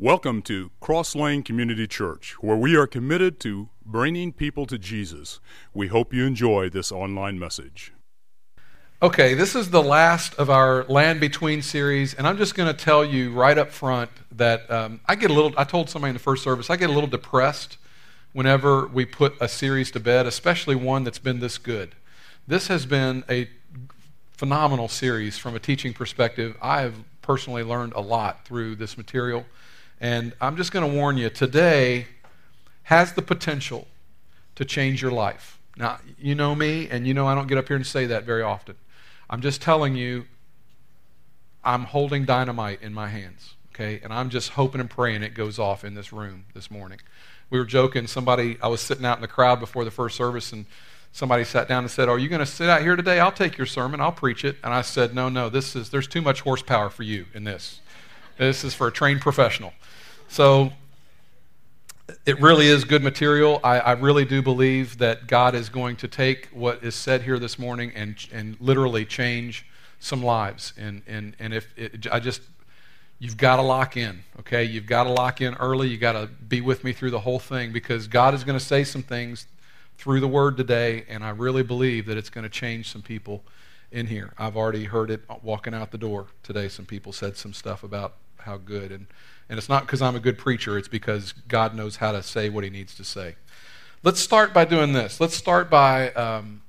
Welcome to Cross Lane Community Church, where we are committed to bringing people to Jesus. We hope you enjoy this online message. Okay, this is the last of our Land Between series, and I'm just going to tell you right up front that um, I get a little, I told somebody in the first service, I get a little depressed whenever we put a series to bed, especially one that's been this good. This has been a phenomenal series from a teaching perspective. I have personally learned a lot through this material. And I'm just going to warn you today has the potential to change your life. Now, you know me, and you know I don't get up here and say that very often. I'm just telling you, I'm holding dynamite in my hands, okay? And I'm just hoping and praying it goes off in this room this morning. We were joking, somebody, I was sitting out in the crowd before the first service, and somebody sat down and said, Are you going to sit out here today? I'll take your sermon, I'll preach it. And I said, No, no, this is, there's too much horsepower for you in this. This is for a trained professional. So it really is good material. I, I, really do believe that God is going to take what is said here this morning and, and literally change some lives. And, and, and if it, I just, you've got to lock in, okay? You've got to lock in early. You've got to be with me through the whole thing because God is going to say some things through the word today, and I really believe that it's going to change some people in here. I've already heard it walking out the door today. Some people said some stuff about how good and and it's not because I'm a good preacher, it's because God knows how to say what he needs to say. Let's start by doing this. Let's start by um,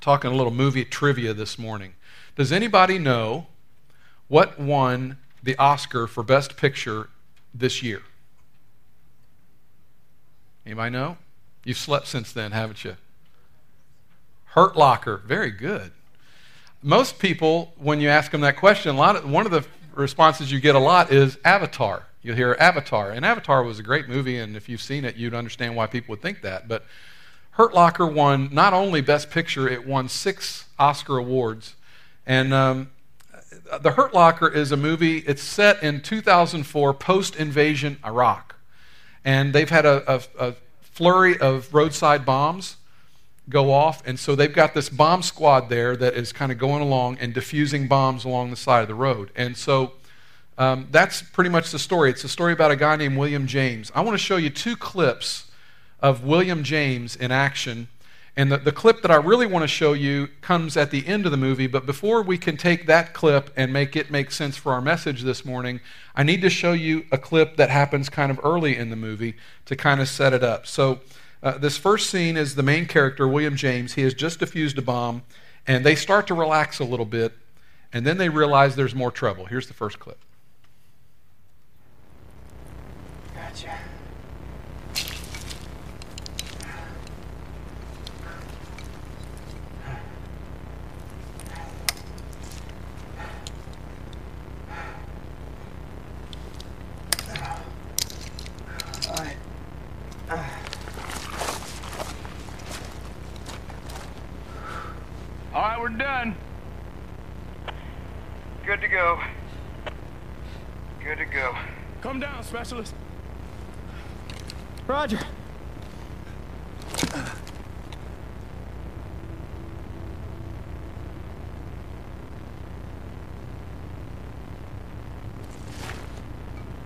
talking a little movie trivia this morning. Does anybody know what won the Oscar for Best Picture this year? Anybody know? You've slept since then, haven't you? Hurt Locker. Very good. Most people, when you ask them that question, a lot of, one of the responses you get a lot is Avatar. You'll hear Avatar. And Avatar was a great movie, and if you've seen it, you'd understand why people would think that. But Hurt Locker won not only Best Picture, it won six Oscar awards. And um, The Hurt Locker is a movie, it's set in 2004, post invasion Iraq. And they've had a, a, a flurry of roadside bombs go off. And so they've got this bomb squad there that is kind of going along and diffusing bombs along the side of the road. And so um, that's pretty much the story. It's a story about a guy named William James. I want to show you two clips of William James in action. And the, the clip that I really want to show you comes at the end of the movie. But before we can take that clip and make it make sense for our message this morning, I need to show you a clip that happens kind of early in the movie to kind of set it up. So uh, this first scene is the main character, William James. He has just defused a bomb, and they start to relax a little bit, and then they realize there's more trouble. Here's the first clip. Gotcha. All right. All right, we're done. Good to go. Good to go. Come down, specialist. Roger.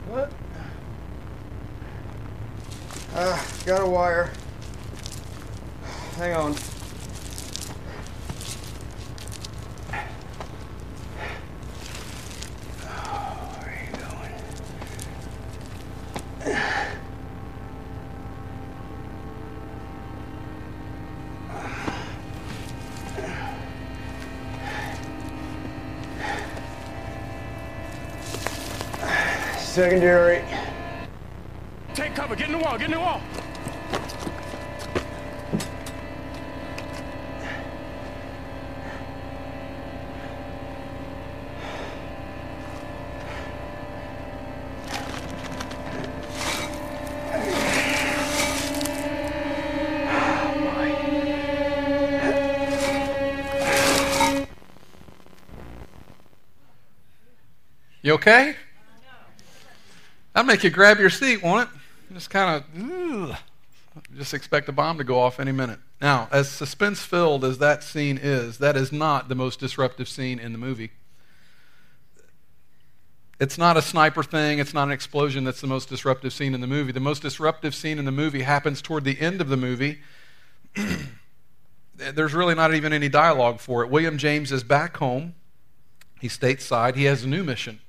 What? Uh, got a wire. Hang on. Secondary. Take cover. Get in the wall. Get in the wall. You okay? That'll make you grab your seat, won't it? Just kind of, just expect a bomb to go off any minute. Now, as suspense filled as that scene is, that is not the most disruptive scene in the movie. It's not a sniper thing, it's not an explosion that's the most disruptive scene in the movie. The most disruptive scene in the movie happens toward the end of the movie. There's really not even any dialogue for it. William James is back home. He's stateside. He has a new mission.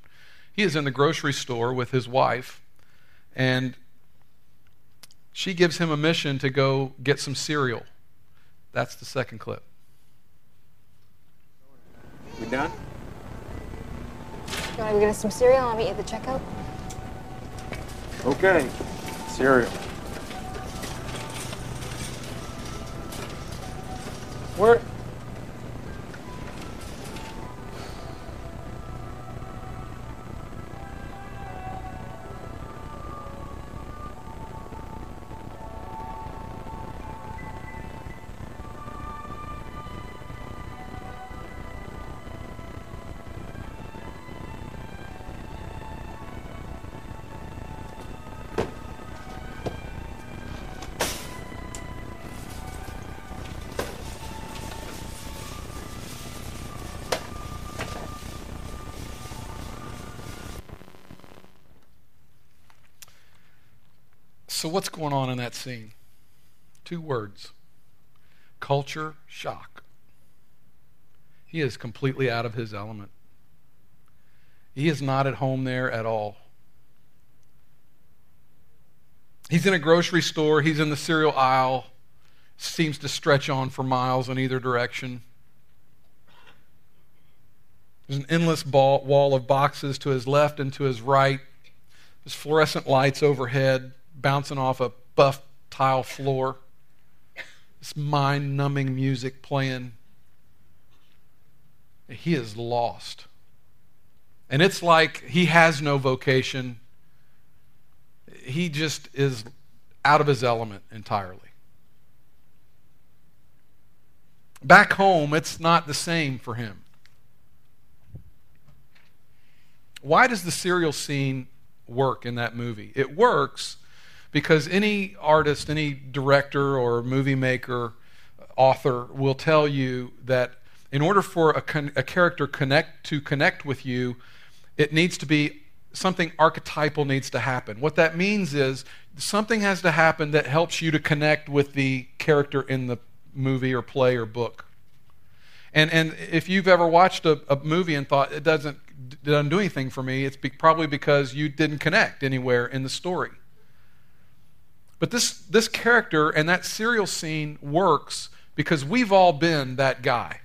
He is in the grocery store with his wife, and she gives him a mission to go get some cereal. That's the second clip. We done? You want to get us some cereal? I'll meet you at the checkout. Okay. Cereal. Where? So, what's going on in that scene? Two words culture shock. He is completely out of his element. He is not at home there at all. He's in a grocery store, he's in the cereal aisle, seems to stretch on for miles in either direction. There's an endless ball, wall of boxes to his left and to his right. There's fluorescent lights overhead bouncing off a buff tile floor. This mind numbing music playing. He is lost. And it's like he has no vocation. He just is out of his element entirely. Back home, it's not the same for him. Why does the cereal scene work in that movie? It works because any artist, any director or movie maker, author will tell you that in order for a, con- a character connect to connect with you, it needs to be something archetypal needs to happen. What that means is something has to happen that helps you to connect with the character in the movie or play or book. And, and if you've ever watched a, a movie and thought it doesn't, it doesn't do anything for me, it's be, probably because you didn't connect anywhere in the story. But this, this character and that cereal scene works because we've all been that guy.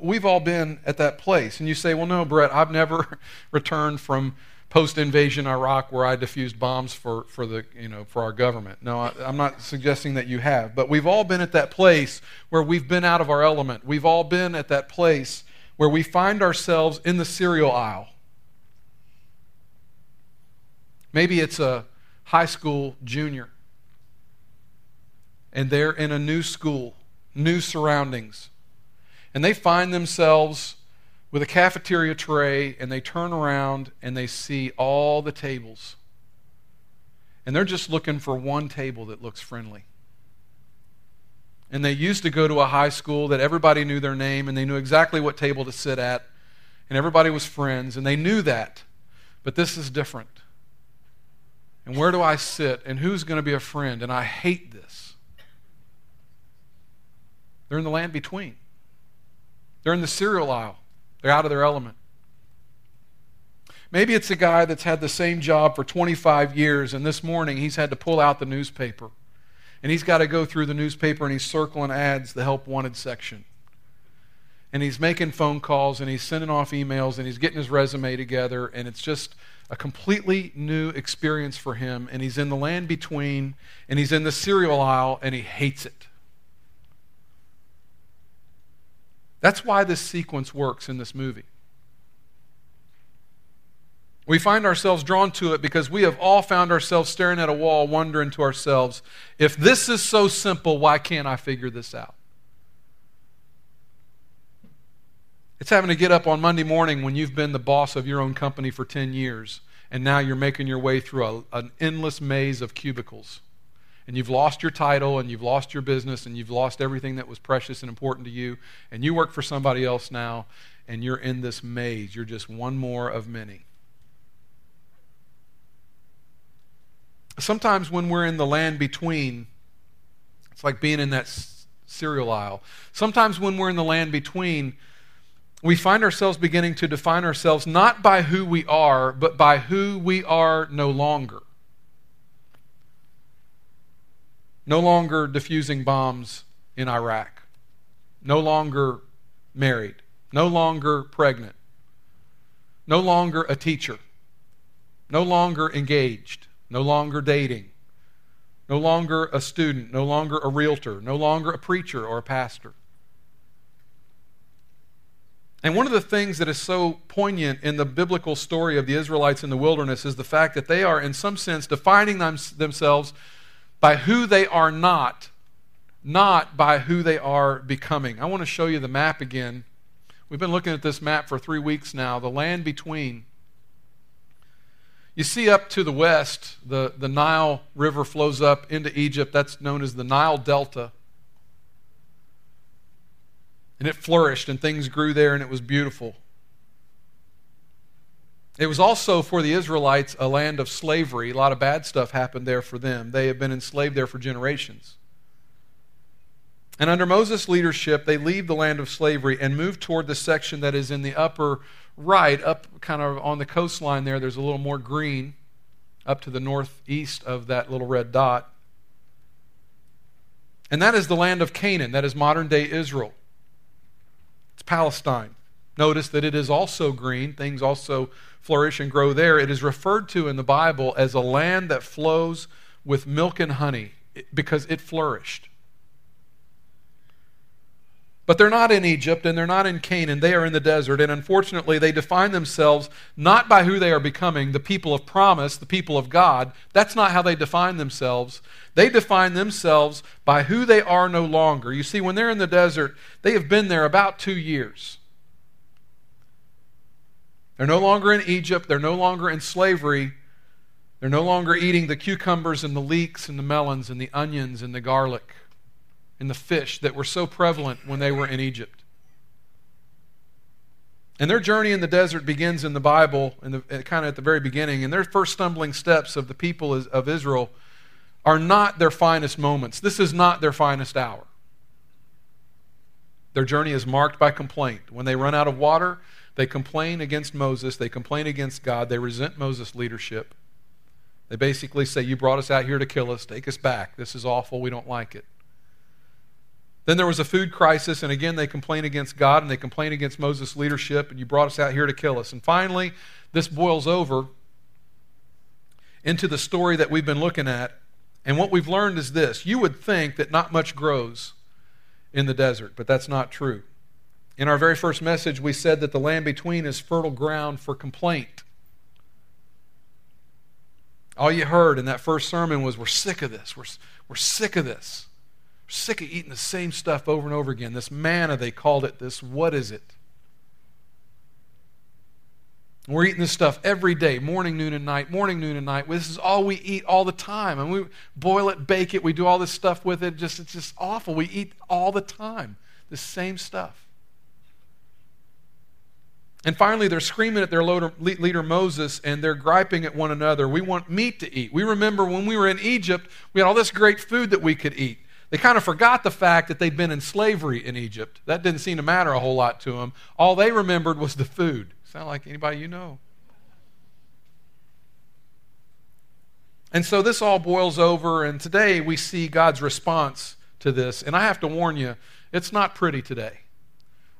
We've all been at that place. And you say, well, no, Brett, I've never returned from post invasion Iraq where I diffused bombs for, for, the, you know, for our government. No, I, I'm not suggesting that you have. But we've all been at that place where we've been out of our element. We've all been at that place where we find ourselves in the cereal aisle. Maybe it's a high school junior. And they're in a new school, new surroundings. And they find themselves with a cafeteria tray and they turn around and they see all the tables. And they're just looking for one table that looks friendly. And they used to go to a high school that everybody knew their name and they knew exactly what table to sit at. And everybody was friends and they knew that. But this is different and where do I sit and who's going to be a friend. And I hate this. They're in the land between, they're in the cereal aisle, they're out of their element. Maybe it's a guy that's had the same job for 25 years, and this morning he's had to pull out the newspaper. And he's got to go through the newspaper and he's circling ads, the help wanted section. And he's making phone calls and he's sending off emails and he's getting his resume together, and it's just a completely new experience for him, and he's in the land between, and he's in the cereal aisle, and he hates it. That's why this sequence works in this movie. We find ourselves drawn to it because we have all found ourselves staring at a wall, wondering to ourselves, if this is so simple, why can't I figure this out? It's having to get up on Monday morning when you've been the boss of your own company for 10 years, and now you're making your way through a, an endless maze of cubicles. and you've lost your title and you've lost your business and you've lost everything that was precious and important to you, and you work for somebody else now, and you're in this maze. You're just one more of many. Sometimes when we're in the land between, it's like being in that cereal aisle. Sometimes when we're in the land between, we find ourselves beginning to define ourselves not by who we are, but by who we are no longer. No longer diffusing bombs in Iraq. No longer married. No longer pregnant. No longer a teacher. No longer engaged. No longer dating. No longer a student. No longer a realtor. No longer a preacher or a pastor. And one of the things that is so poignant in the biblical story of the Israelites in the wilderness is the fact that they are, in some sense, defining them, themselves by who they are not, not by who they are becoming. I want to show you the map again. We've been looking at this map for three weeks now, the land between. You see up to the west, the, the Nile River flows up into Egypt. That's known as the Nile Delta. And it flourished, and things grew there, and it was beautiful. It was also for the Israelites a land of slavery. A lot of bad stuff happened there for them. They have been enslaved there for generations. And under Moses' leadership, they leave the land of slavery and move toward the section that is in the upper right, up kind of on the coastline there. There's a little more green up to the northeast of that little red dot. And that is the land of Canaan. That is modern day Israel. Palestine. Notice that it is also green, things also flourish and grow there. It is referred to in the Bible as a land that flows with milk and honey because it flourished. But they're not in Egypt and they're not in Canaan. They are in the desert. And unfortunately, they define themselves not by who they are becoming, the people of promise, the people of God. That's not how they define themselves. They define themselves by who they are no longer. You see, when they're in the desert, they have been there about two years. They're no longer in Egypt. They're no longer in slavery. They're no longer eating the cucumbers and the leeks and the melons and the onions and the garlic and the fish that were so prevalent when they were in Egypt. And their journey in the desert begins in the Bible, in the, kind of at the very beginning. And their first stumbling steps of the people of Israel are not their finest moments. This is not their finest hour. Their journey is marked by complaint. When they run out of water, they complain against Moses, they complain against God, they resent Moses' leadership. They basically say, You brought us out here to kill us, take us back. This is awful, we don't like it. Then there was a food crisis, and again they complain against God and they complain against Moses' leadership, and you brought us out here to kill us. And finally, this boils over into the story that we've been looking at. And what we've learned is this you would think that not much grows in the desert, but that's not true. In our very first message, we said that the land between is fertile ground for complaint. All you heard in that first sermon was, We're sick of this. We're, we're sick of this sick of eating the same stuff over and over again. This manna, they called it this. What is it? We're eating this stuff every day, morning, noon, and night, morning, noon, and night. This is all we eat all the time. And we boil it, bake it, we do all this stuff with it. Just it's just awful. We eat all the time. The same stuff. And finally, they're screaming at their leader Moses and they're griping at one another. We want meat to eat. We remember when we were in Egypt, we had all this great food that we could eat. They kind of forgot the fact that they'd been in slavery in Egypt. That didn't seem to matter a whole lot to them. All they remembered was the food. Sound like anybody you know? And so this all boils over, and today we see God's response to this. And I have to warn you, it's not pretty today.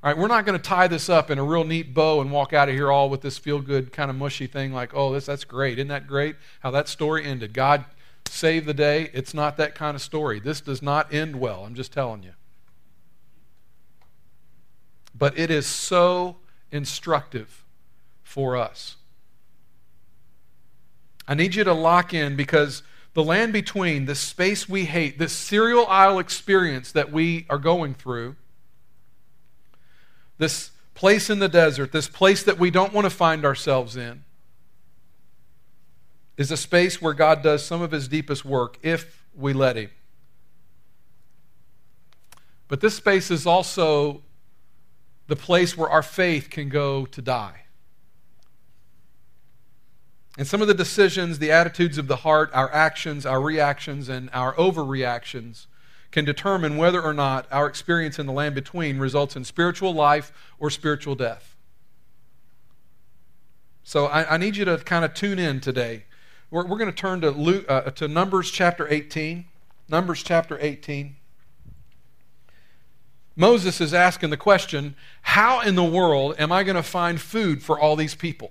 All right, we're not going to tie this up in a real neat bow and walk out of here all with this feel good kind of mushy thing like, oh, this, that's great. Isn't that great? How that story ended. God save the day. It's not that kind of story. This does not end well. I'm just telling you. But it is so instructive for us. I need you to lock in because the land between, this space we hate, this cereal aisle experience that we are going through, this place in the desert, this place that we don't want to find ourselves in, is a space where God does some of his deepest work if we let Him. But this space is also the place where our faith can go to die. And some of the decisions, the attitudes of the heart, our actions, our reactions, and our overreactions can determine whether or not our experience in the land between results in spiritual life or spiritual death. So I, I need you to kind of tune in today. We're, we're going to turn to, Luke, uh, to Numbers chapter 18. Numbers chapter 18. Moses is asking the question how in the world am I going to find food for all these people?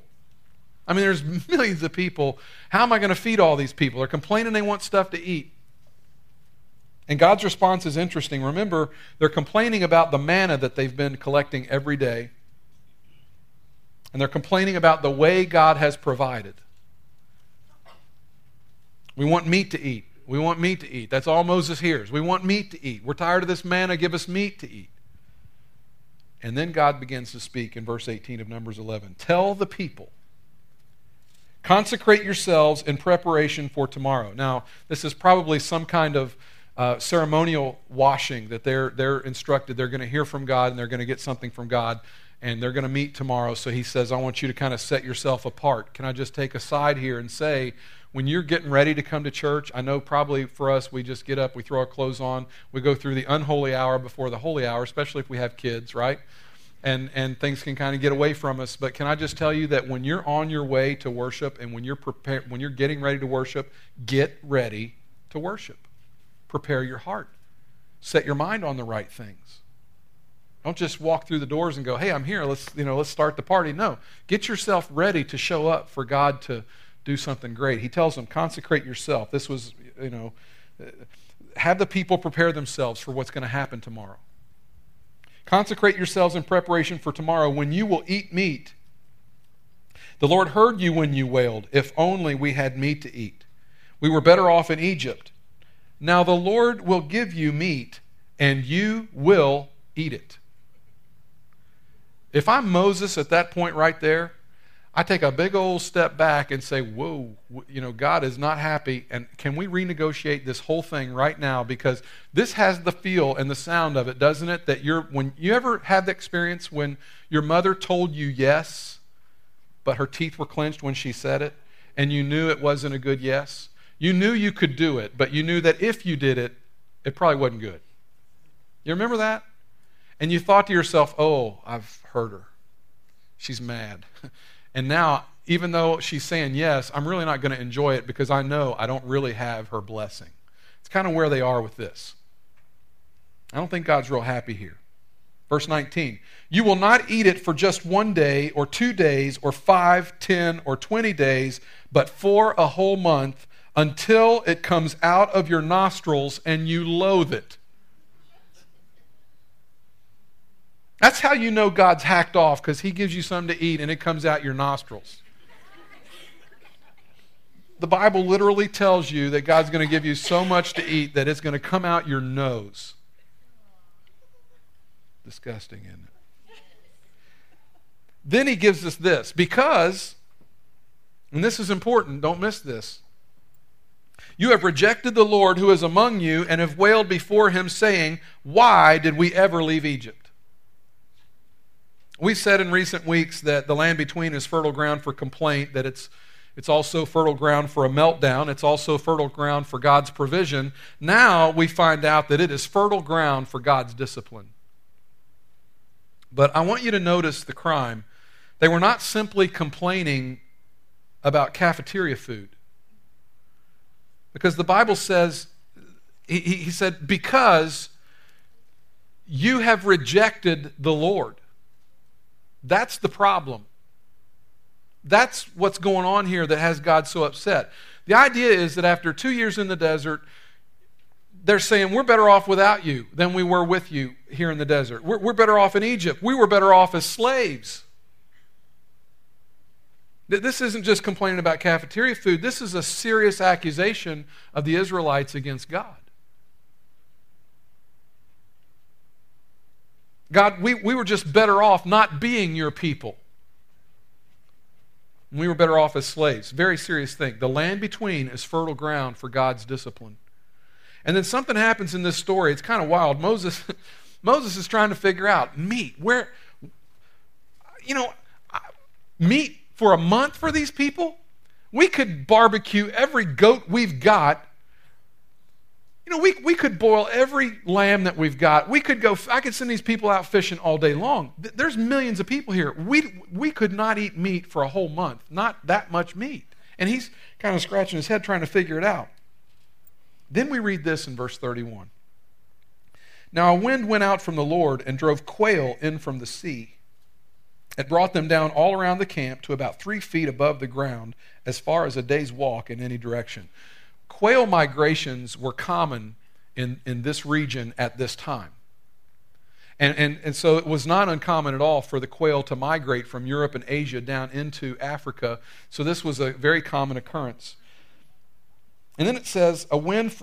I mean, there's millions of people. How am I going to feed all these people? They're complaining they want stuff to eat. And God's response is interesting. Remember, they're complaining about the manna that they've been collecting every day. And they're complaining about the way God has provided. We want meat to eat. We want meat to eat. That's all Moses hears. We want meat to eat. We're tired of this manna. Give us meat to eat. And then God begins to speak in verse 18 of Numbers 11. Tell the people Consecrate yourselves in preparation for tomorrow. Now, this is probably some kind of uh, ceremonial washing that they're, they're instructed. They're going to hear from God and they're going to get something from God and they're going to meet tomorrow. So he says, I want you to kind of set yourself apart. Can I just take a side here and say, when you're getting ready to come to church, I know probably for us, we just get up, we throw our clothes on, we go through the unholy hour before the holy hour, especially if we have kids, right? and, and things can kind of get away from us. But can I just tell you that when you're on your way to worship and when you're prepared, when you're getting ready to worship, get ready to worship. Prepare your heart. Set your mind on the right things. Don't just walk through the doors and go, "Hey, I'm here. Let's you know, let's start the party." No, get yourself ready to show up for God to do something great. He tells them, "Consecrate yourself." This was, you know, uh, have the people prepare themselves for what's going to happen tomorrow. Consecrate yourselves in preparation for tomorrow when you will eat meat. The Lord heard you when you wailed, If only we had meat to eat. We were better off in Egypt. Now the Lord will give you meat, and you will eat it. If I'm Moses at that point right there, I take a big old step back and say, Whoa, you know, God is not happy. And can we renegotiate this whole thing right now? Because this has the feel and the sound of it, doesn't it? That you're, when you ever had the experience when your mother told you yes, but her teeth were clenched when she said it, and you knew it wasn't a good yes? You knew you could do it, but you knew that if you did it, it probably wasn't good. You remember that? And you thought to yourself, Oh, I've hurt her. She's mad. And now, even though she's saying yes, I'm really not going to enjoy it because I know I don't really have her blessing. It's kind of where they are with this. I don't think God's real happy here. Verse 19 You will not eat it for just one day, or two days, or five, ten, or twenty days, but for a whole month until it comes out of your nostrils and you loathe it. That's how you know God's hacked off because He gives you something to eat and it comes out your nostrils. The Bible literally tells you that God's going to give you so much to eat that it's going to come out your nose. Disgusting, isn't it? Then he gives us this because, and this is important, don't miss this. You have rejected the Lord who is among you and have wailed before him, saying, Why did we ever leave Egypt? We've said in recent weeks that the land between is fertile ground for complaint, that it's, it's also fertile ground for a meltdown, it's also fertile ground for God's provision. Now we find out that it is fertile ground for God's discipline. But I want you to notice the crime. They were not simply complaining about cafeteria food. Because the Bible says, he, he said, because you have rejected the Lord. That's the problem. That's what's going on here that has God so upset. The idea is that after two years in the desert, they're saying, We're better off without you than we were with you here in the desert. We're, we're better off in Egypt. We were better off as slaves. This isn't just complaining about cafeteria food, this is a serious accusation of the Israelites against God. God, we, we were just better off not being your people. We were better off as slaves. Very serious thing. The land between is fertile ground for God's discipline. And then something happens in this story. It's kind of wild. Moses, Moses is trying to figure out meat. Where, you know, meat for a month for these people? We could barbecue every goat we've got. You know, we, we could boil every lamb that we've got. We could go, I could send these people out fishing all day long. There's millions of people here. We, we could not eat meat for a whole month, not that much meat. And he's kind of scratching his head trying to figure it out. Then we read this in verse 31. Now a wind went out from the Lord and drove quail in from the sea. It brought them down all around the camp to about three feet above the ground, as far as a day's walk in any direction. Quail migrations were common in, in this region at this time. And, and, and so it was not uncommon at all for the quail to migrate from Europe and Asia down into Africa. So this was a very common occurrence. And then it says, A wind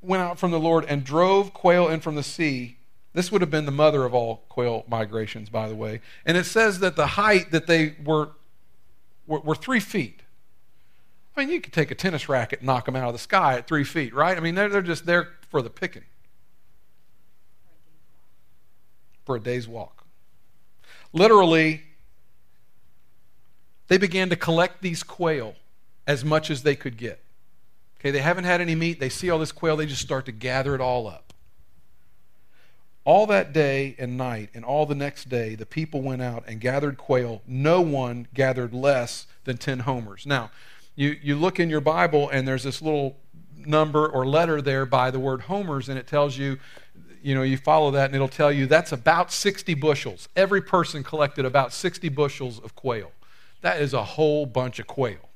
went out from the Lord and drove quail in from the sea. This would have been the mother of all quail migrations, by the way. And it says that the height that they were, were, were three feet. I mean, you could take a tennis racket and knock them out of the sky at three feet, right? I mean, they're, they're just there for the picking for a day's walk. Literally, they began to collect these quail as much as they could get. Okay, they haven't had any meat. They see all this quail. They just start to gather it all up. All that day and night, and all the next day, the people went out and gathered quail. No one gathered less than 10 homers. Now, you, you look in your Bible, and there's this little number or letter there by the word homers, and it tells you you know, you follow that and it'll tell you that's about 60 bushels. Every person collected about 60 bushels of quail. That is a whole bunch of quail.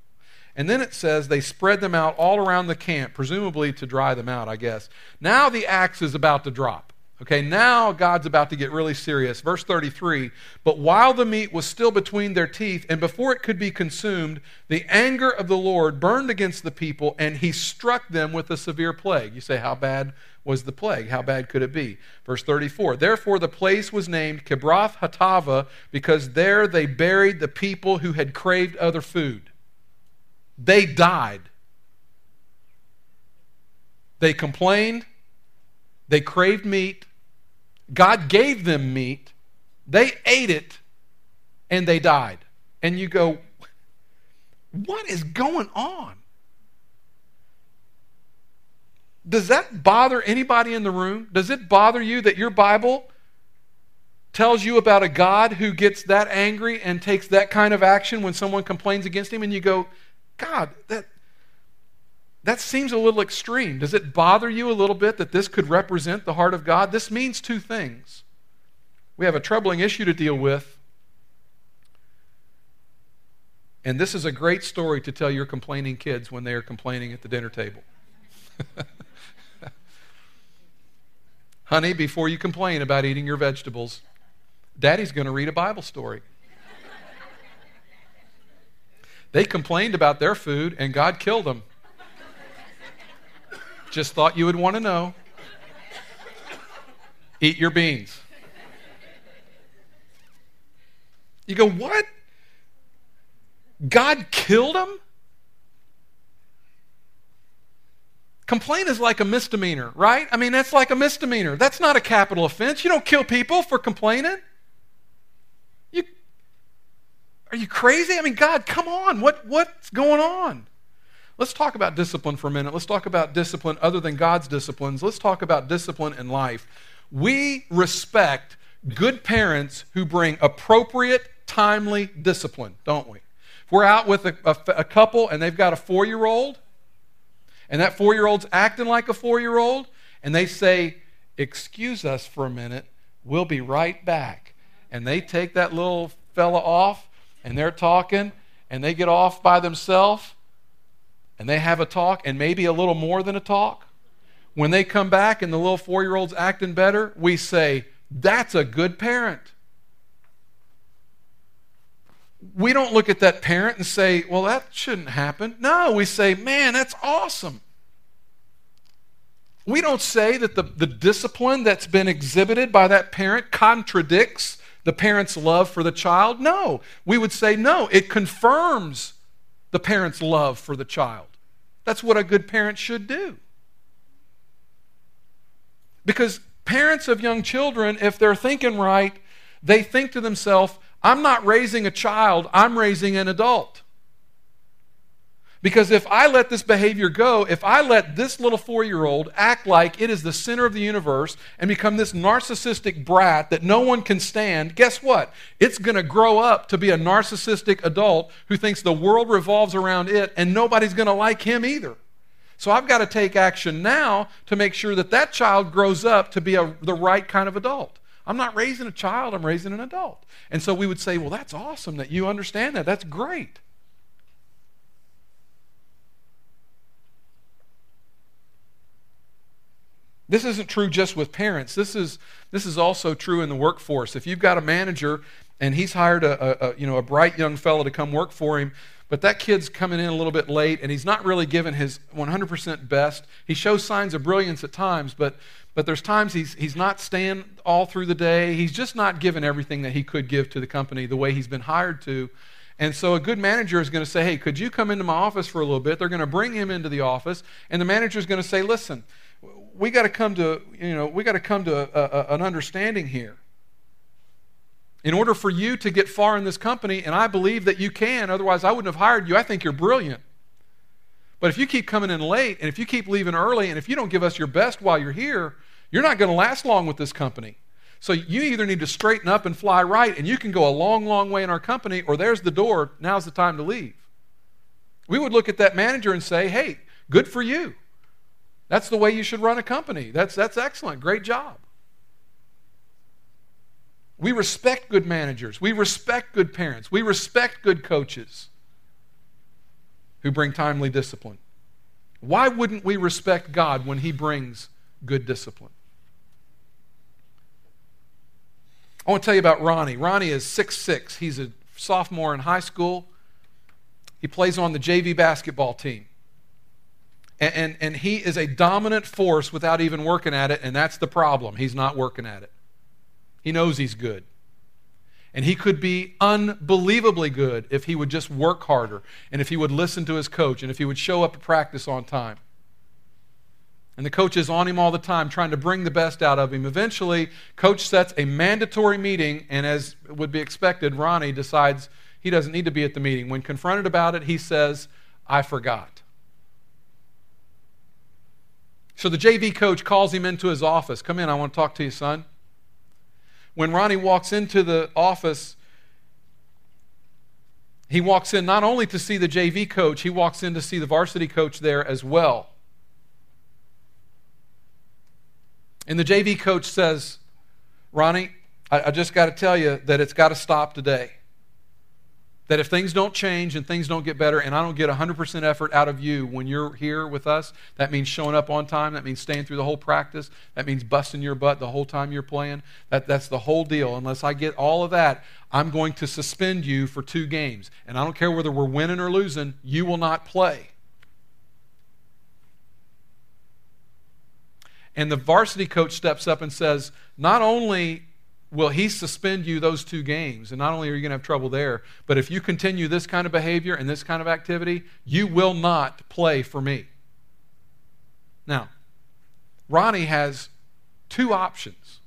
And then it says they spread them out all around the camp, presumably to dry them out, I guess. Now the axe is about to drop. Okay, now God's about to get really serious. Verse 33 But while the meat was still between their teeth, and before it could be consumed, the anger of the Lord burned against the people, and he struck them with a severe plague. You say, How bad was the plague? How bad could it be? Verse 34 Therefore the place was named Kibroth Hattaavah, because there they buried the people who had craved other food. They died. They complained they craved meat. God gave them meat. They ate it and they died. And you go, what is going on? Does that bother anybody in the room? Does it bother you that your Bible tells you about a God who gets that angry and takes that kind of action when someone complains against him? And you go, God, that, that seems a little extreme. Does it bother you a little bit that this could represent the heart of God? This means two things. We have a troubling issue to deal with. And this is a great story to tell your complaining kids when they are complaining at the dinner table. Honey, before you complain about eating your vegetables, Daddy's going to read a Bible story. they complained about their food, and God killed them. Just thought you would want to know. Eat your beans. You go, what? God killed him? Complaint is like a misdemeanor, right? I mean, that's like a misdemeanor. That's not a capital offense. You don't kill people for complaining. You, are you crazy? I mean, God, come on. What, what's going on? Let's talk about discipline for a minute. Let's talk about discipline other than God's disciplines. Let's talk about discipline in life. We respect good parents who bring appropriate, timely discipline, don't we? If we're out with a, a, a couple and they've got a four year old, and that four year old's acting like a four year old, and they say, Excuse us for a minute, we'll be right back. And they take that little fella off, and they're talking, and they get off by themselves and they have a talk and maybe a little more than a talk, when they come back and the little four year old's acting better, we say, That's a good parent. We don't look at that parent and say, Well, that shouldn't happen. No, we say, Man, that's awesome. We don't say that the, the discipline that's been exhibited by that parent contradicts the parent's love for the child. No. We would say, No, it confirms the parent's love for the child. That's what a good parent should do. Because parents of young children, if they're thinking right, they think to themselves, I'm not raising a child, I'm raising an adult. Because if I let this behavior go, if I let this little four year old act like it is the center of the universe and become this narcissistic brat that no one can stand, guess what? It's going to grow up to be a narcissistic adult who thinks the world revolves around it and nobody's going to like him either. So I've got to take action now to make sure that that child grows up to be a, the right kind of adult. I'm not raising a child, I'm raising an adult. And so we would say, well, that's awesome that you understand that. That's great. This isn't true just with parents. This is, this is also true in the workforce. If you've got a manager and he's hired a, a, a, you know, a bright young fellow to come work for him, but that kid's coming in a little bit late and he's not really given his 100% best. He shows signs of brilliance at times, but, but there's times he's, he's not staying all through the day. He's just not given everything that he could give to the company the way he's been hired to. And so a good manager is going to say, Hey, could you come into my office for a little bit? They're going to bring him into the office, and the manager is going to say, Listen, we got to come to, you know, we got to come to a, a, an understanding here. In order for you to get far in this company, and I believe that you can, otherwise I wouldn't have hired you. I think you're brilliant. But if you keep coming in late, and if you keep leaving early, and if you don't give us your best while you're here, you're not going to last long with this company. So you either need to straighten up and fly right, and you can go a long, long way in our company, or there's the door. Now's the time to leave. We would look at that manager and say, hey, good for you. That's the way you should run a company. That's, that's excellent. Great job. We respect good managers. We respect good parents. We respect good coaches who bring timely discipline. Why wouldn't we respect God when He brings good discipline? I want to tell you about Ronnie. Ronnie is six six. He's a sophomore in high school. He plays on the JV basketball team. And, and, and, he is a dominant force without even working at it, and that's the problem. He's not working at it. He knows he's good. And he could be unbelievably good if he would just work harder, and if he would listen to his coach, and if he would show up to practice on time. And the coach is on him all the time, trying to bring the best out of him. Eventually, coach sets a mandatory meeting, and as would be expected, Ronnie decides he doesn't need to be at the meeting. When confronted about it, he says, I forgot. So the JV coach calls him into his office. Come in, I want to talk to you, son. When Ronnie walks into the office, he walks in not only to see the JV coach, he walks in to see the varsity coach there as well. And the JV coach says, Ronnie, I, I just got to tell you that it's got to stop today that if things don't change and things don't get better and I don't get 100% effort out of you when you're here with us, that means showing up on time, that means staying through the whole practice, that means busting your butt the whole time you're playing. That, that's the whole deal. Unless I get all of that, I'm going to suspend you for two games. And I don't care whether we're winning or losing, you will not play. And the varsity coach steps up and says, Not only will he suspend you those two games. And not only are you going to have trouble there, but if you continue this kind of behavior and this kind of activity, you will not play for me. Now, Ronnie has two options.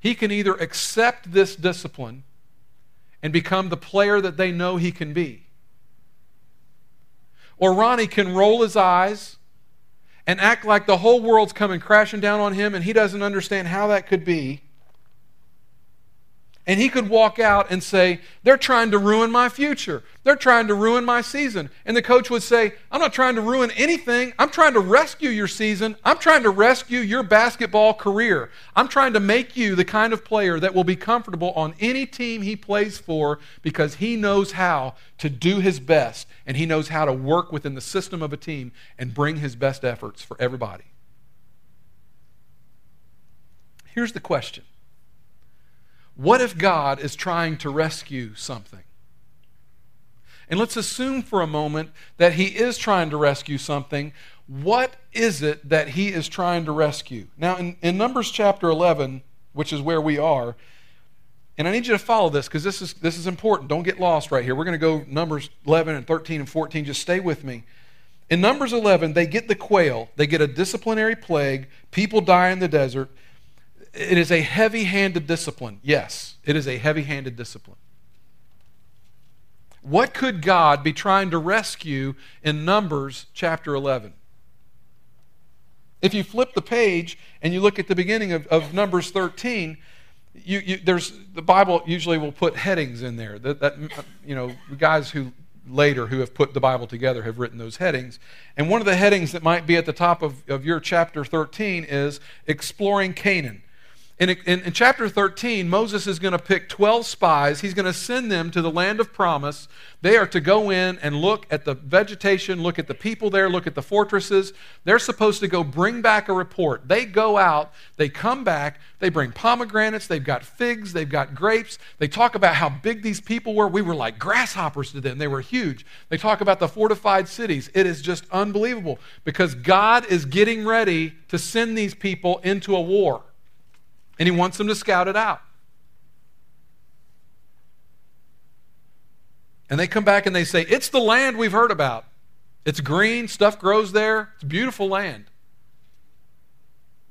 He can either accept this discipline and become the player that they know he can be, or Ronnie can roll his eyes and act like the whole world's coming crashing down on him and he doesn't understand how that could be and he could walk out and say, They're trying to ruin my future. They're trying to ruin my season. And the coach would say, I'm not trying to ruin anything. I'm trying to rescue your season. I'm trying to rescue your basketball career. I'm trying to make you the kind of player that will be comfortable on any team he plays for because he knows how to do his best and he knows how to work within the system of a team and bring his best efforts for everybody. Here's the question what if God is trying to rescue something? And let's assume for a moment that he is trying to rescue something. What is it that he is trying to rescue? Now, in, in Numbers chapter 11, which is where we are, and I need you to follow this because this is, this is important. Don't get lost right here. We're going to go Numbers 11 and 13 and 14. Just stay with me. In Numbers 11, they get the quail, they get a disciplinary plague, people die in the desert. It is a heavy handed discipline. Yes, it is a heavy handed discipline. What could God be trying to rescue in Numbers chapter 11? If you flip the page and you look at the beginning of, of Numbers 13, you, you, there's the Bible usually will put headings in there. That, that you know, guys who later who have put the Bible together have written those headings. And one of the headings that might be at the top of, of your chapter 13 is exploring Canaan. In, in, in, chapter 13, Moses is going to pick 12 spies. He's going to send them to the land of promise. They are to go in and look at the vegetation, look at the people there, look at the fortresses. They're supposed to go bring back a report. They go out, they come back, they bring pomegranates, they've got figs, they've got grapes. They talk about how big these people were. We were like grasshoppers to them, they were huge. They talk about the fortified cities. It is just unbelievable because God is getting ready to send these people into a war and he wants them to scout it out. And they come back and they say, It's the land we've heard about. It's green, stuff grows there, it's beautiful land.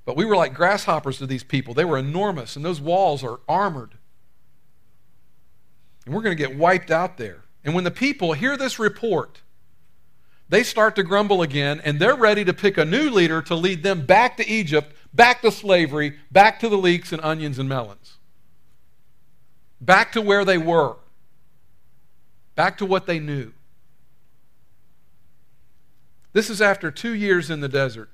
But we were like grasshoppers to these people. They were enormous, and those walls are armored. And we're going to get wiped out there. And when the people hear this report, they start to grumble again, and they're ready to pick a new leader to lead them back to Egypt back to slavery, back to the leeks and onions and melons, back to where they were, back to what they knew. This is after two years in the desert.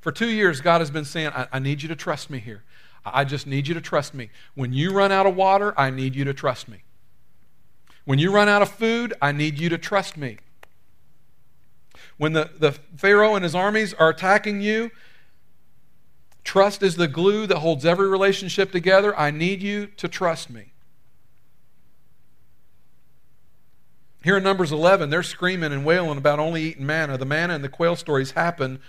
For two years, God has been saying, I, I, need you to trust me here. I just need you to trust me. When you run out of water, I need you to trust me. When you run out of food, I need you to trust me. When the, the Pharaoh and his armies are attacking you, Trust is the glue that holds every relationship together. I need you to trust me. Here in Numbers 11, they're screaming and wailing about only eating manna. The manna and the quail stories happen.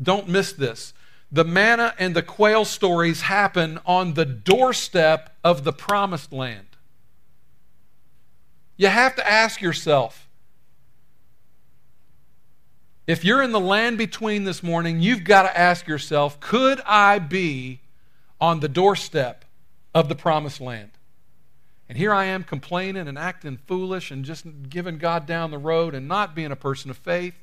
Don't miss this. The manna and the quail stories happen on the doorstep of the promised land. You have to ask yourself if you're in the land between this morning, you've got to ask yourself could I be on the doorstep of the promised land? And here I am complaining and acting foolish and just giving God down the road and not being a person of faith.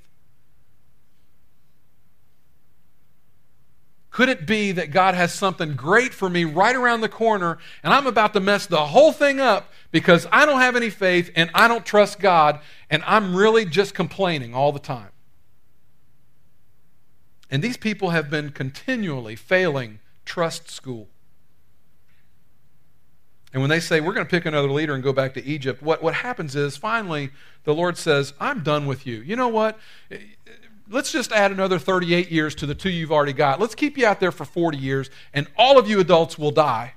Could it be that God has something great for me right around the corner and I'm about to mess the whole thing up because I don't have any faith and I don't trust God and I'm really just complaining all the time? And these people have been continually failing trust school. And when they say, we're going to pick another leader and go back to Egypt, what, what happens is finally the Lord says, I'm done with you. You know what? Eh, eh, let's just add another 38 years to the two you've already got. Let's keep you out there for 40 years, and all of you adults will die.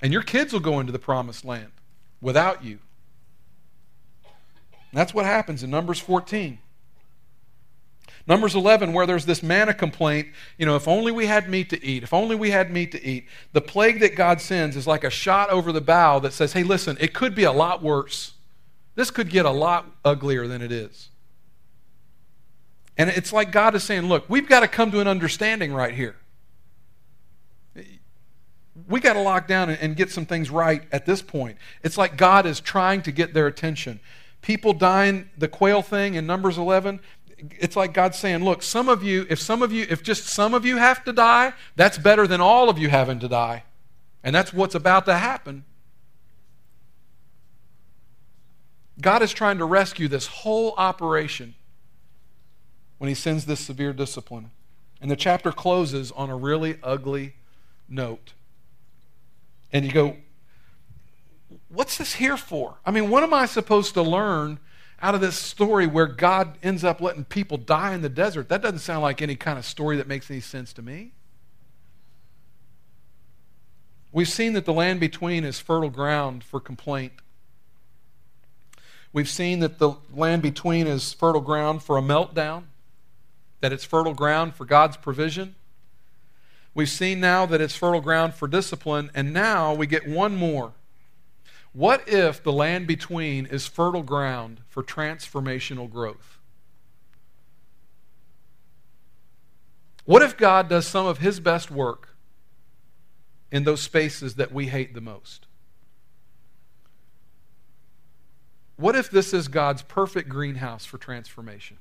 And your kids will go into the promised land without you. And that's what happens in Numbers 14. Numbers 11, where there's this manna complaint, you know, if only we had meat to eat, if only we had meat to eat. The plague that God sends is like a shot over the bow that says, hey, listen, it could be a lot worse. This could get a lot uglier than it is. And it's like God is saying, look, we've got to come to an understanding right here. We got to lock down and get some things right at this point. It's like God is trying to get their attention. People dying, the quail thing in Numbers 11, it's like God saying, look, some of you, if some of you, if just some of you have to die, that's better than all of you having to die. And that's what's about to happen. God is trying to rescue this whole operation when he sends this severe discipline. And the chapter closes on a really ugly note. And you go, what's this here for? I mean, what am I supposed to learn out of this story where God ends up letting people die in the desert. That doesn't sound like any kind of story that makes any sense to me. We've seen that the land between is fertile ground for complaint. We've seen that the land between is fertile ground for a meltdown, that it's fertile ground for God's provision. We've seen now that it's fertile ground for discipline, and now we get one more What if the land between is fertile ground for transformational growth? What if God does some of his best work in those spaces that we hate the most? What if this is God's perfect greenhouse for transformation?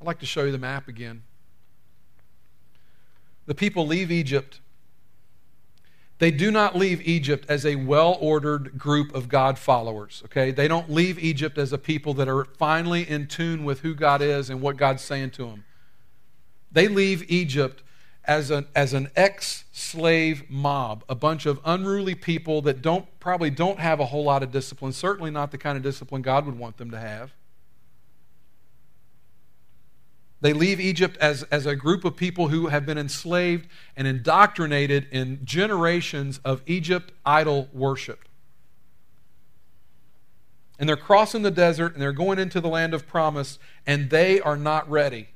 I'd like to show you the map again. The people leave Egypt. They do not leave Egypt as a well ordered group of God followers, okay? They don't leave Egypt as a people that are finally in tune with who God is and what God's saying to them. They leave Egypt as an, as an ex slave mob, a bunch of unruly people that don't, probably don't have a whole lot of discipline, certainly not the kind of discipline God would want them to have. They leave Egypt as, as a group of people who have been enslaved and indoctrinated in generations of Egypt idol worship. And they're crossing the desert and they're going into the land of promise, and they are not ready.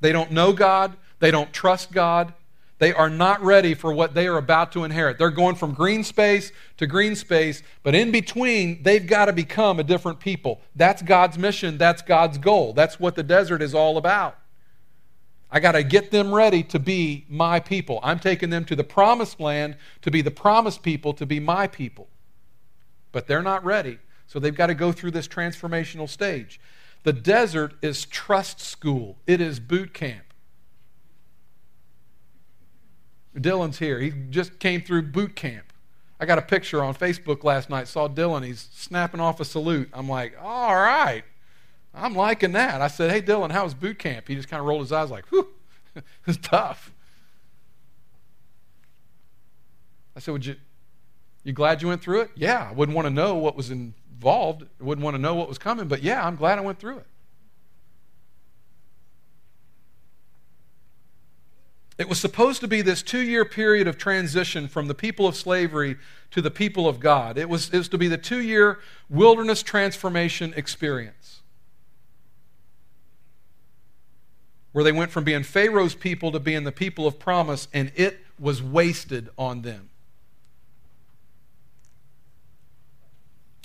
They don't know God, they don't trust God, they are not ready for what they are about to inherit. They're going from green space to green space, but in between, they've got to become a different people. That's God's mission, that's God's goal. That's what the desert is all about. I got to get them ready to be my people. I'm taking them to the promised land to be the promised people, to be my people. But they're not ready, so they've got to go through this transformational stage. The desert is trust school, it is boot camp. Dylan's here. He just came through boot camp. I got a picture on Facebook last night. Saw Dylan. He's snapping off a salute. I'm like, all right. I'm liking that. I said, hey, Dylan, how was boot camp? He just kind of rolled his eyes like, whew, it's tough. I said, would you, you glad you went through it? Yeah. I wouldn't want to know what was involved. I wouldn't want to know what was coming, but yeah, I'm glad I went through it. It was supposed to be this two year period of transition from the people of slavery to the people of God. It was, it was to be the two year wilderness transformation experience where they went from being Pharaoh's people to being the people of promise, and it was wasted on them.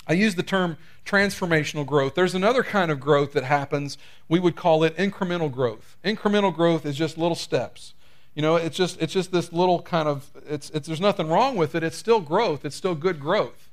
I use the term transformational growth. There's another kind of growth that happens. We would call it incremental growth. Incremental growth is just little steps. You know, it's just it's just this little kind of it's, it's there's nothing wrong with it. It's still growth. It's still good growth.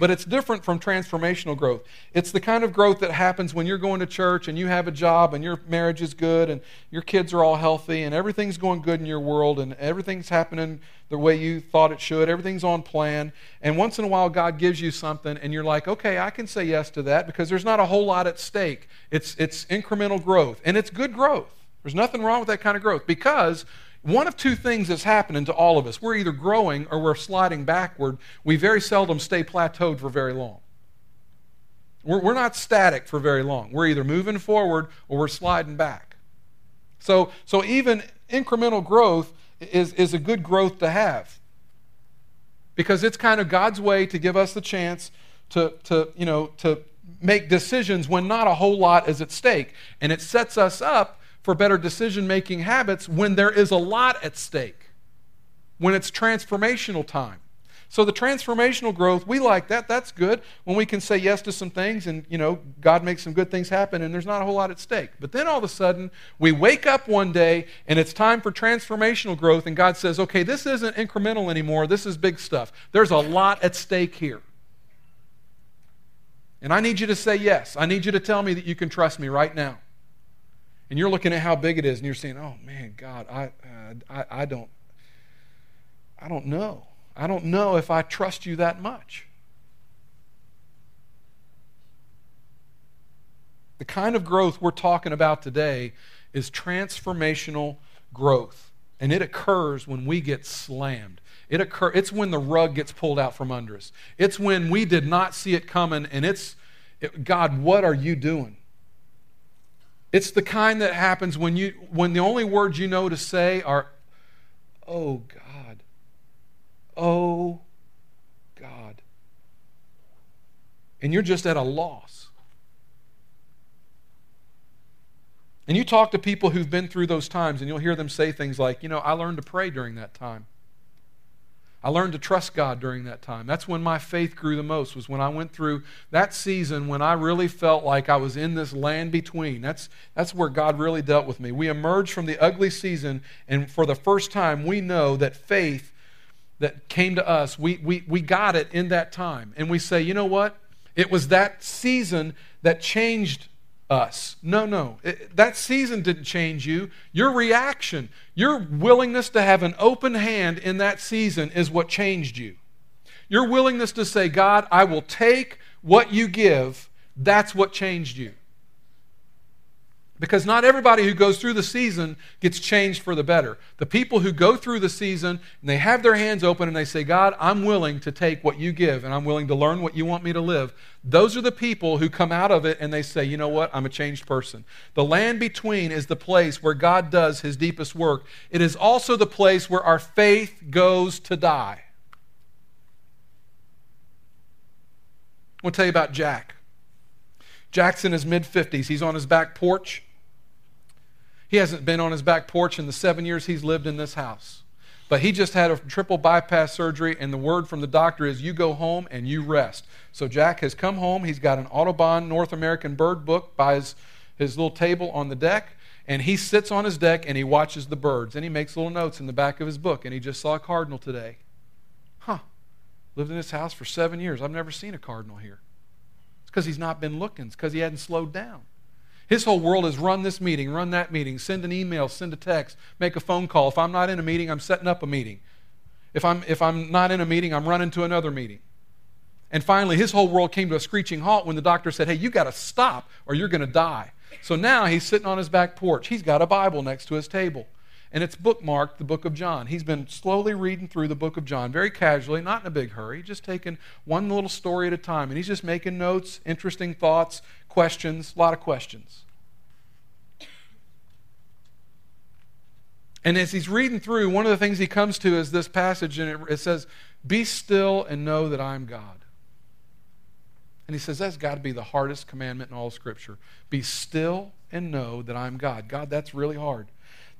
But it's different from transformational growth. It's the kind of growth that happens when you're going to church and you have a job and your marriage is good and your kids are all healthy and everything's going good in your world and everything's happening the way you thought it should. Everything's on plan. And once in a while, God gives you something and you're like, okay, I can say yes to that because there's not a whole lot at stake. It's, it's incremental growth and it's good growth. There's nothing wrong with that kind of growth because one of two things is happening to all of us. We're either growing or we're sliding backward. We very seldom stay plateaued for very long. We're, we're not static for very long. We're either moving forward or we're sliding back. So, so even incremental growth is, is a good growth to have because it's kind of God's way to give us the chance to, to, you know, to make decisions when not a whole lot is at stake. And it sets us up for better decision making habits when there is a lot at stake, when it's transformational time. So the transformational growth, we like that. That's good when we can say yes to some things and, you know, God makes some good things happen and there's not a whole lot at stake. But then all of a sudden, we wake up one day and it's time for transformational growth and God says, "Okay, this isn't incremental anymore. This is big stuff. There's a lot at stake here." And I need you to say yes. I need you to tell me that you can trust me right now and you're looking at how big it is and you're saying oh man god i, uh, I, I don't i don't know. I don't know if i trust you that much. The kind of growth we're talking about today is transformational growth and it occurs when we get slammed. It occur, it's when the rug gets pulled out from under us. It's when we did not see it coming and it's it, god what are you doing it's the kind that happens when, you, when the only words you know to say are, oh God, oh God. And you're just at a loss. And you talk to people who've been through those times, and you'll hear them say things like, you know, I learned to pray during that time. I learned to trust God during that time. That's when my faith grew the most, was when I went through that season when I really felt like I was in this land between. That's, that's where God really dealt with me. We emerged from the ugly season, and for the first time, we know that faith that came to us, we, we, we got it in that time. And we say, you know what? It was that season that changed us. No, no. It, that season didn't change you. Your reaction, your willingness to have an open hand in that season is what changed you. Your willingness to say, God, I will take what you give, that's what changed you. Because not everybody who goes through the season gets changed for the better. The people who go through the season and they have their hands open and they say, God, I'm willing to take what you give and I'm willing to learn what you want me to live. Those are the people who come out of it and they say, you know what? I'm a changed person. The land between is the place where God does his deepest work. It is also the place where our faith goes to die. I want to tell you about Jack. Jack's in his mid 50s. He's on his back porch. He hasn't been on his back porch in the seven years he's lived in this house. But he just had a triple bypass surgery, and the word from the doctor is you go home and you rest. So Jack has come home. He's got an Audubon North American bird book by his, his little table on the deck, and he sits on his deck and he watches the birds. And he makes little notes in the back of his book, and he just saw a cardinal today. Huh. Lived in this house for seven years. I've never seen a cardinal here It's because he's not been looking, it's because he hadn't slowed down. His whole world is run this meeting, run that meeting, send an email, send a text, make a phone call. If I'm not in a meeting, I'm setting up a meeting. If I'm, if I'm not in a meeting, I'm running to another meeting. And finally, his whole world came to a screeching halt when the doctor said, Hey, you got to stop or you're going to die. So now he's sitting on his back porch. He's got a Bible next to his table and it's bookmarked the book of John. He's been slowly reading through the book of John, very casually, not in a big hurry, just taking one little story at a time. And he's just making notes, interesting thoughts, questions, a lot of questions. And as he's reading through, one of the things he comes to is this passage, and it, it says, Be still and know that I'm God. And he says, That's got to be the hardest commandment in all Scripture. Be still and know that I'm God. God, that's really hard.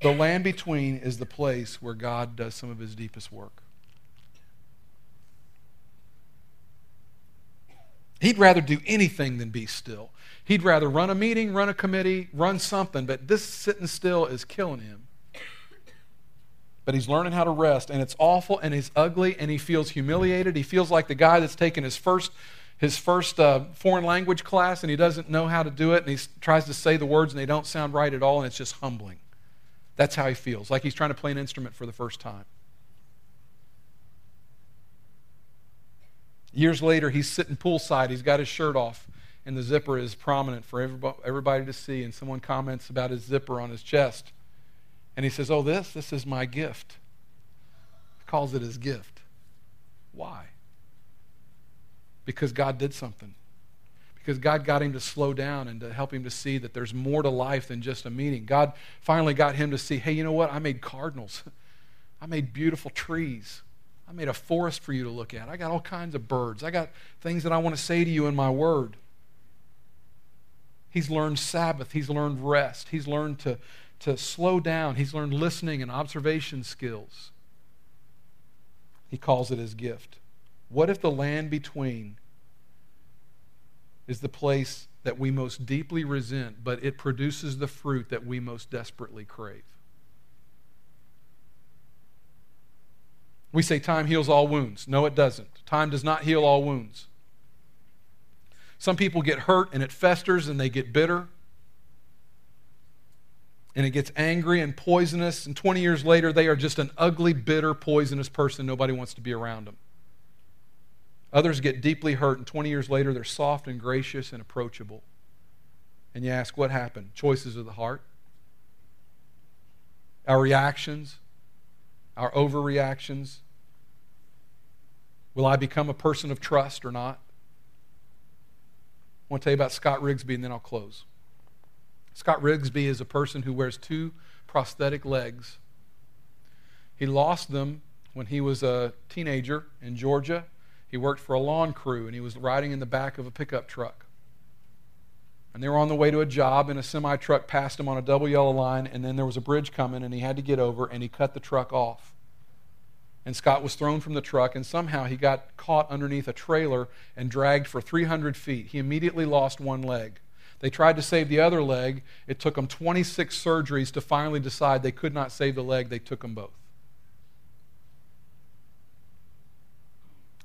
The land between is the place where God does some of his deepest work. He'd rather do anything than be still. He'd rather run a meeting, run a committee, run something, but this sitting still is killing him. But he's learning how to rest, and it's awful and it's ugly, and he feels humiliated. He feels like the guy that's taken his first his first uh, foreign language class and he doesn't know how to do it and he tries to say the words and they don't sound right at all and it's just humbling that's how he feels, like he's trying to play an instrument for the first time. Years later, he's sitting poolside. He's got his shirt off, and the zipper is prominent for everybody to see. And someone comments about his zipper on his chest. And he says, Oh, this, this is my gift. He calls it his gift. Why? Because God did something because God got him to slow down and to help him to see that there's more to life than just a meeting. God finally got him to see, hey, you know what? I made cardinals. I made beautiful trees. I made a forest for you to look at. I got all kinds of birds. I got things that I want to say to you in my word. He's learned Sabbath. He's learned rest. He's learned to, to slow down. He's learned listening and observation skills. He calls it his gift. What if the land between is the place that we most deeply resent, but it produces the fruit that we most desperately crave. We say time heals all wounds. No, it doesn't. Time does not heal all wounds. Some people get hurt and it festers and they get bitter and it gets angry and poisonous, and 20 years later, they are just an ugly, bitter, poisonous person. Nobody wants to be around them. Others get deeply hurt, and 20 years later, they're soft and gracious and approachable. And you ask, what happened? Choices of the heart. Our reactions, our overreactions. Will I become a person of trust or not? I want to tell you about Scott Rigsby, and then I'll close. Scott Rigsby is a person who wears two prosthetic legs. He lost them when he was a teenager in Georgia he worked for a lawn crew and he was riding in the back of a pickup truck. And they were on the way to a job, and a semi truck passed him on a double yellow line, and then there was a bridge coming, and he had to get over, and he cut the truck off. And Scott was thrown from the truck, and somehow he got caught underneath a trailer and dragged for 300 feet. He immediately lost one leg. They tried to save the other leg. It took them 26 surgeries to finally decide they could not save the leg. They took them both.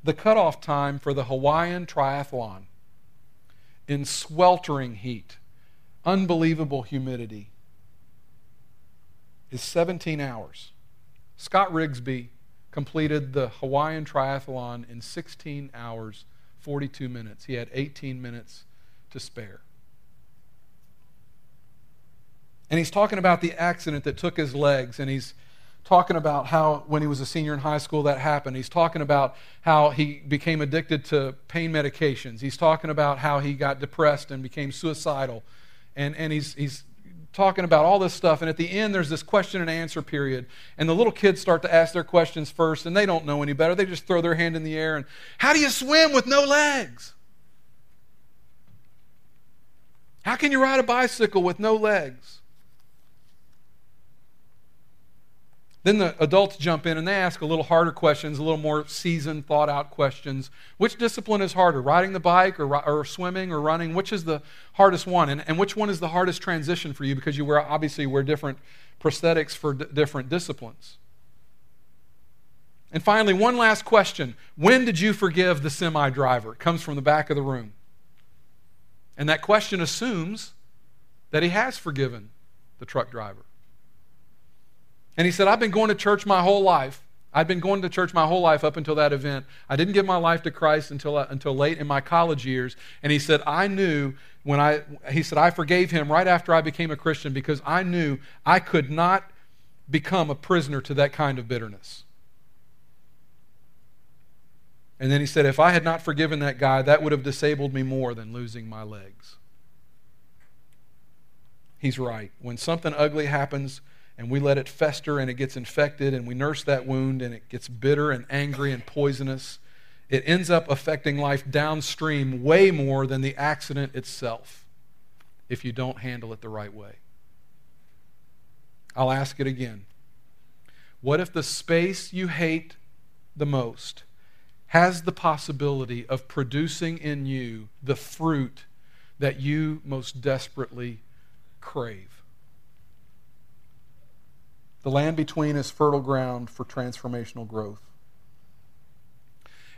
The cutoff time for the Hawaiian Triathlon in sweltering heat, unbelievable humidity, is 17 hours. Scott Rigsby completed the Hawaiian Triathlon in 16 hours, 42 minutes. He had 18 minutes to spare. And he's talking about the accident that took his legs, and he's talking about how when he was a senior in high school that happened. He's talking about how he became addicted to pain medications. He's talking about how he got depressed and became suicidal. And, and he's, he's talking about all this stuff. And at the end, there's this question and answer period. And the little kids start to ask their questions first, and they don't know any better. They just throw their hand in the air and, How do you swim with no legs? How can you ride a bicycle with no legs? Then the adults jump in and they ask a little harder questions, a little more seasoned, thought out questions. Which discipline is harder, riding the bike or, or swimming or running? Which is the hardest one? And, and which one is the hardest transition for you because you wear, obviously wear different prosthetics for d- different disciplines? And finally, one last question When did you forgive the semi driver? It comes from the back of the room. And that question assumes that he has forgiven the truck driver. And he said, I've been going to church my whole life. I'd been going to church my whole life up until that event. I didn't give my life to Christ until, uh, until late in my college years. And he said, I knew when I, he said, I forgave him right after I became a Christian because I knew I could not become a prisoner to that kind of bitterness. And then he said, if I had not forgiven that guy, that would have disabled me more than losing my legs. He's right. When something ugly happens, and we let it fester and it gets infected and we nurse that wound and it gets bitter and angry and poisonous, it ends up affecting life downstream way more than the accident itself if you don't handle it the right way. I'll ask it again. What if the space you hate the most has the possibility of producing in you the fruit that you most desperately crave? The land between is fertile ground for transformational growth.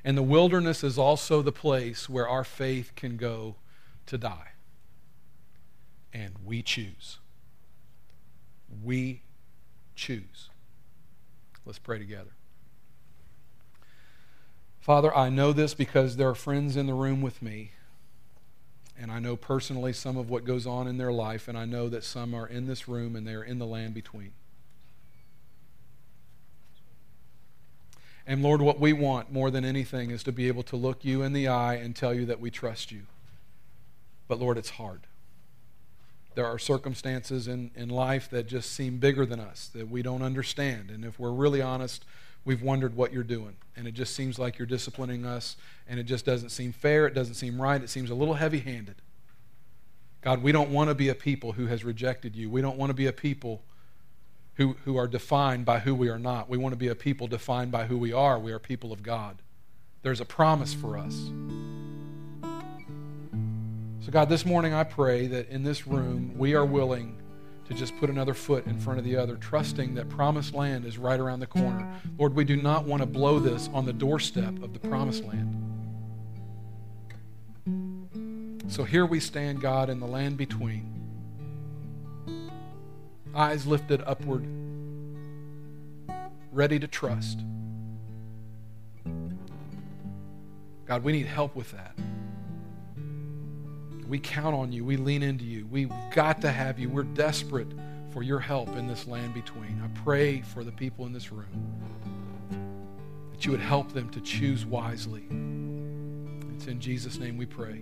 And the wilderness is also the place where our faith can go to die. And we choose. We choose. Let's pray together. Father, I know this because there are friends in the room with me. And I know personally some of what goes on in their life, and I know that some are in this room and they're in the land between. And Lord, what we want more than anything is to be able to look you in the eye and tell you that we trust you. But Lord, it's hard. There are circumstances in, in life that just seem bigger than us, that we don't understand. And if we're really honest, we've wondered what you're doing. And it just seems like you're disciplining us, and it just doesn't seem fair. It doesn't seem right. It seems a little heavy handed. God, we don't want to be a people who has rejected you. We don't want to be a people who, who are defined by who we are not. We want to be a people defined by who we are. We are people of God. There's a promise for us. So, God, this morning I pray that in this room we are willing to just put another foot in front of the other, trusting that promised land is right around the corner. Lord, we do not want to blow this on the doorstep of the promised land. So here we stand, God, in the land between eyes lifted upward, ready to trust. God, we need help with that. We count on you. We lean into you. We've got to have you. We're desperate for your help in this land between. I pray for the people in this room that you would help them to choose wisely. It's in Jesus' name we pray.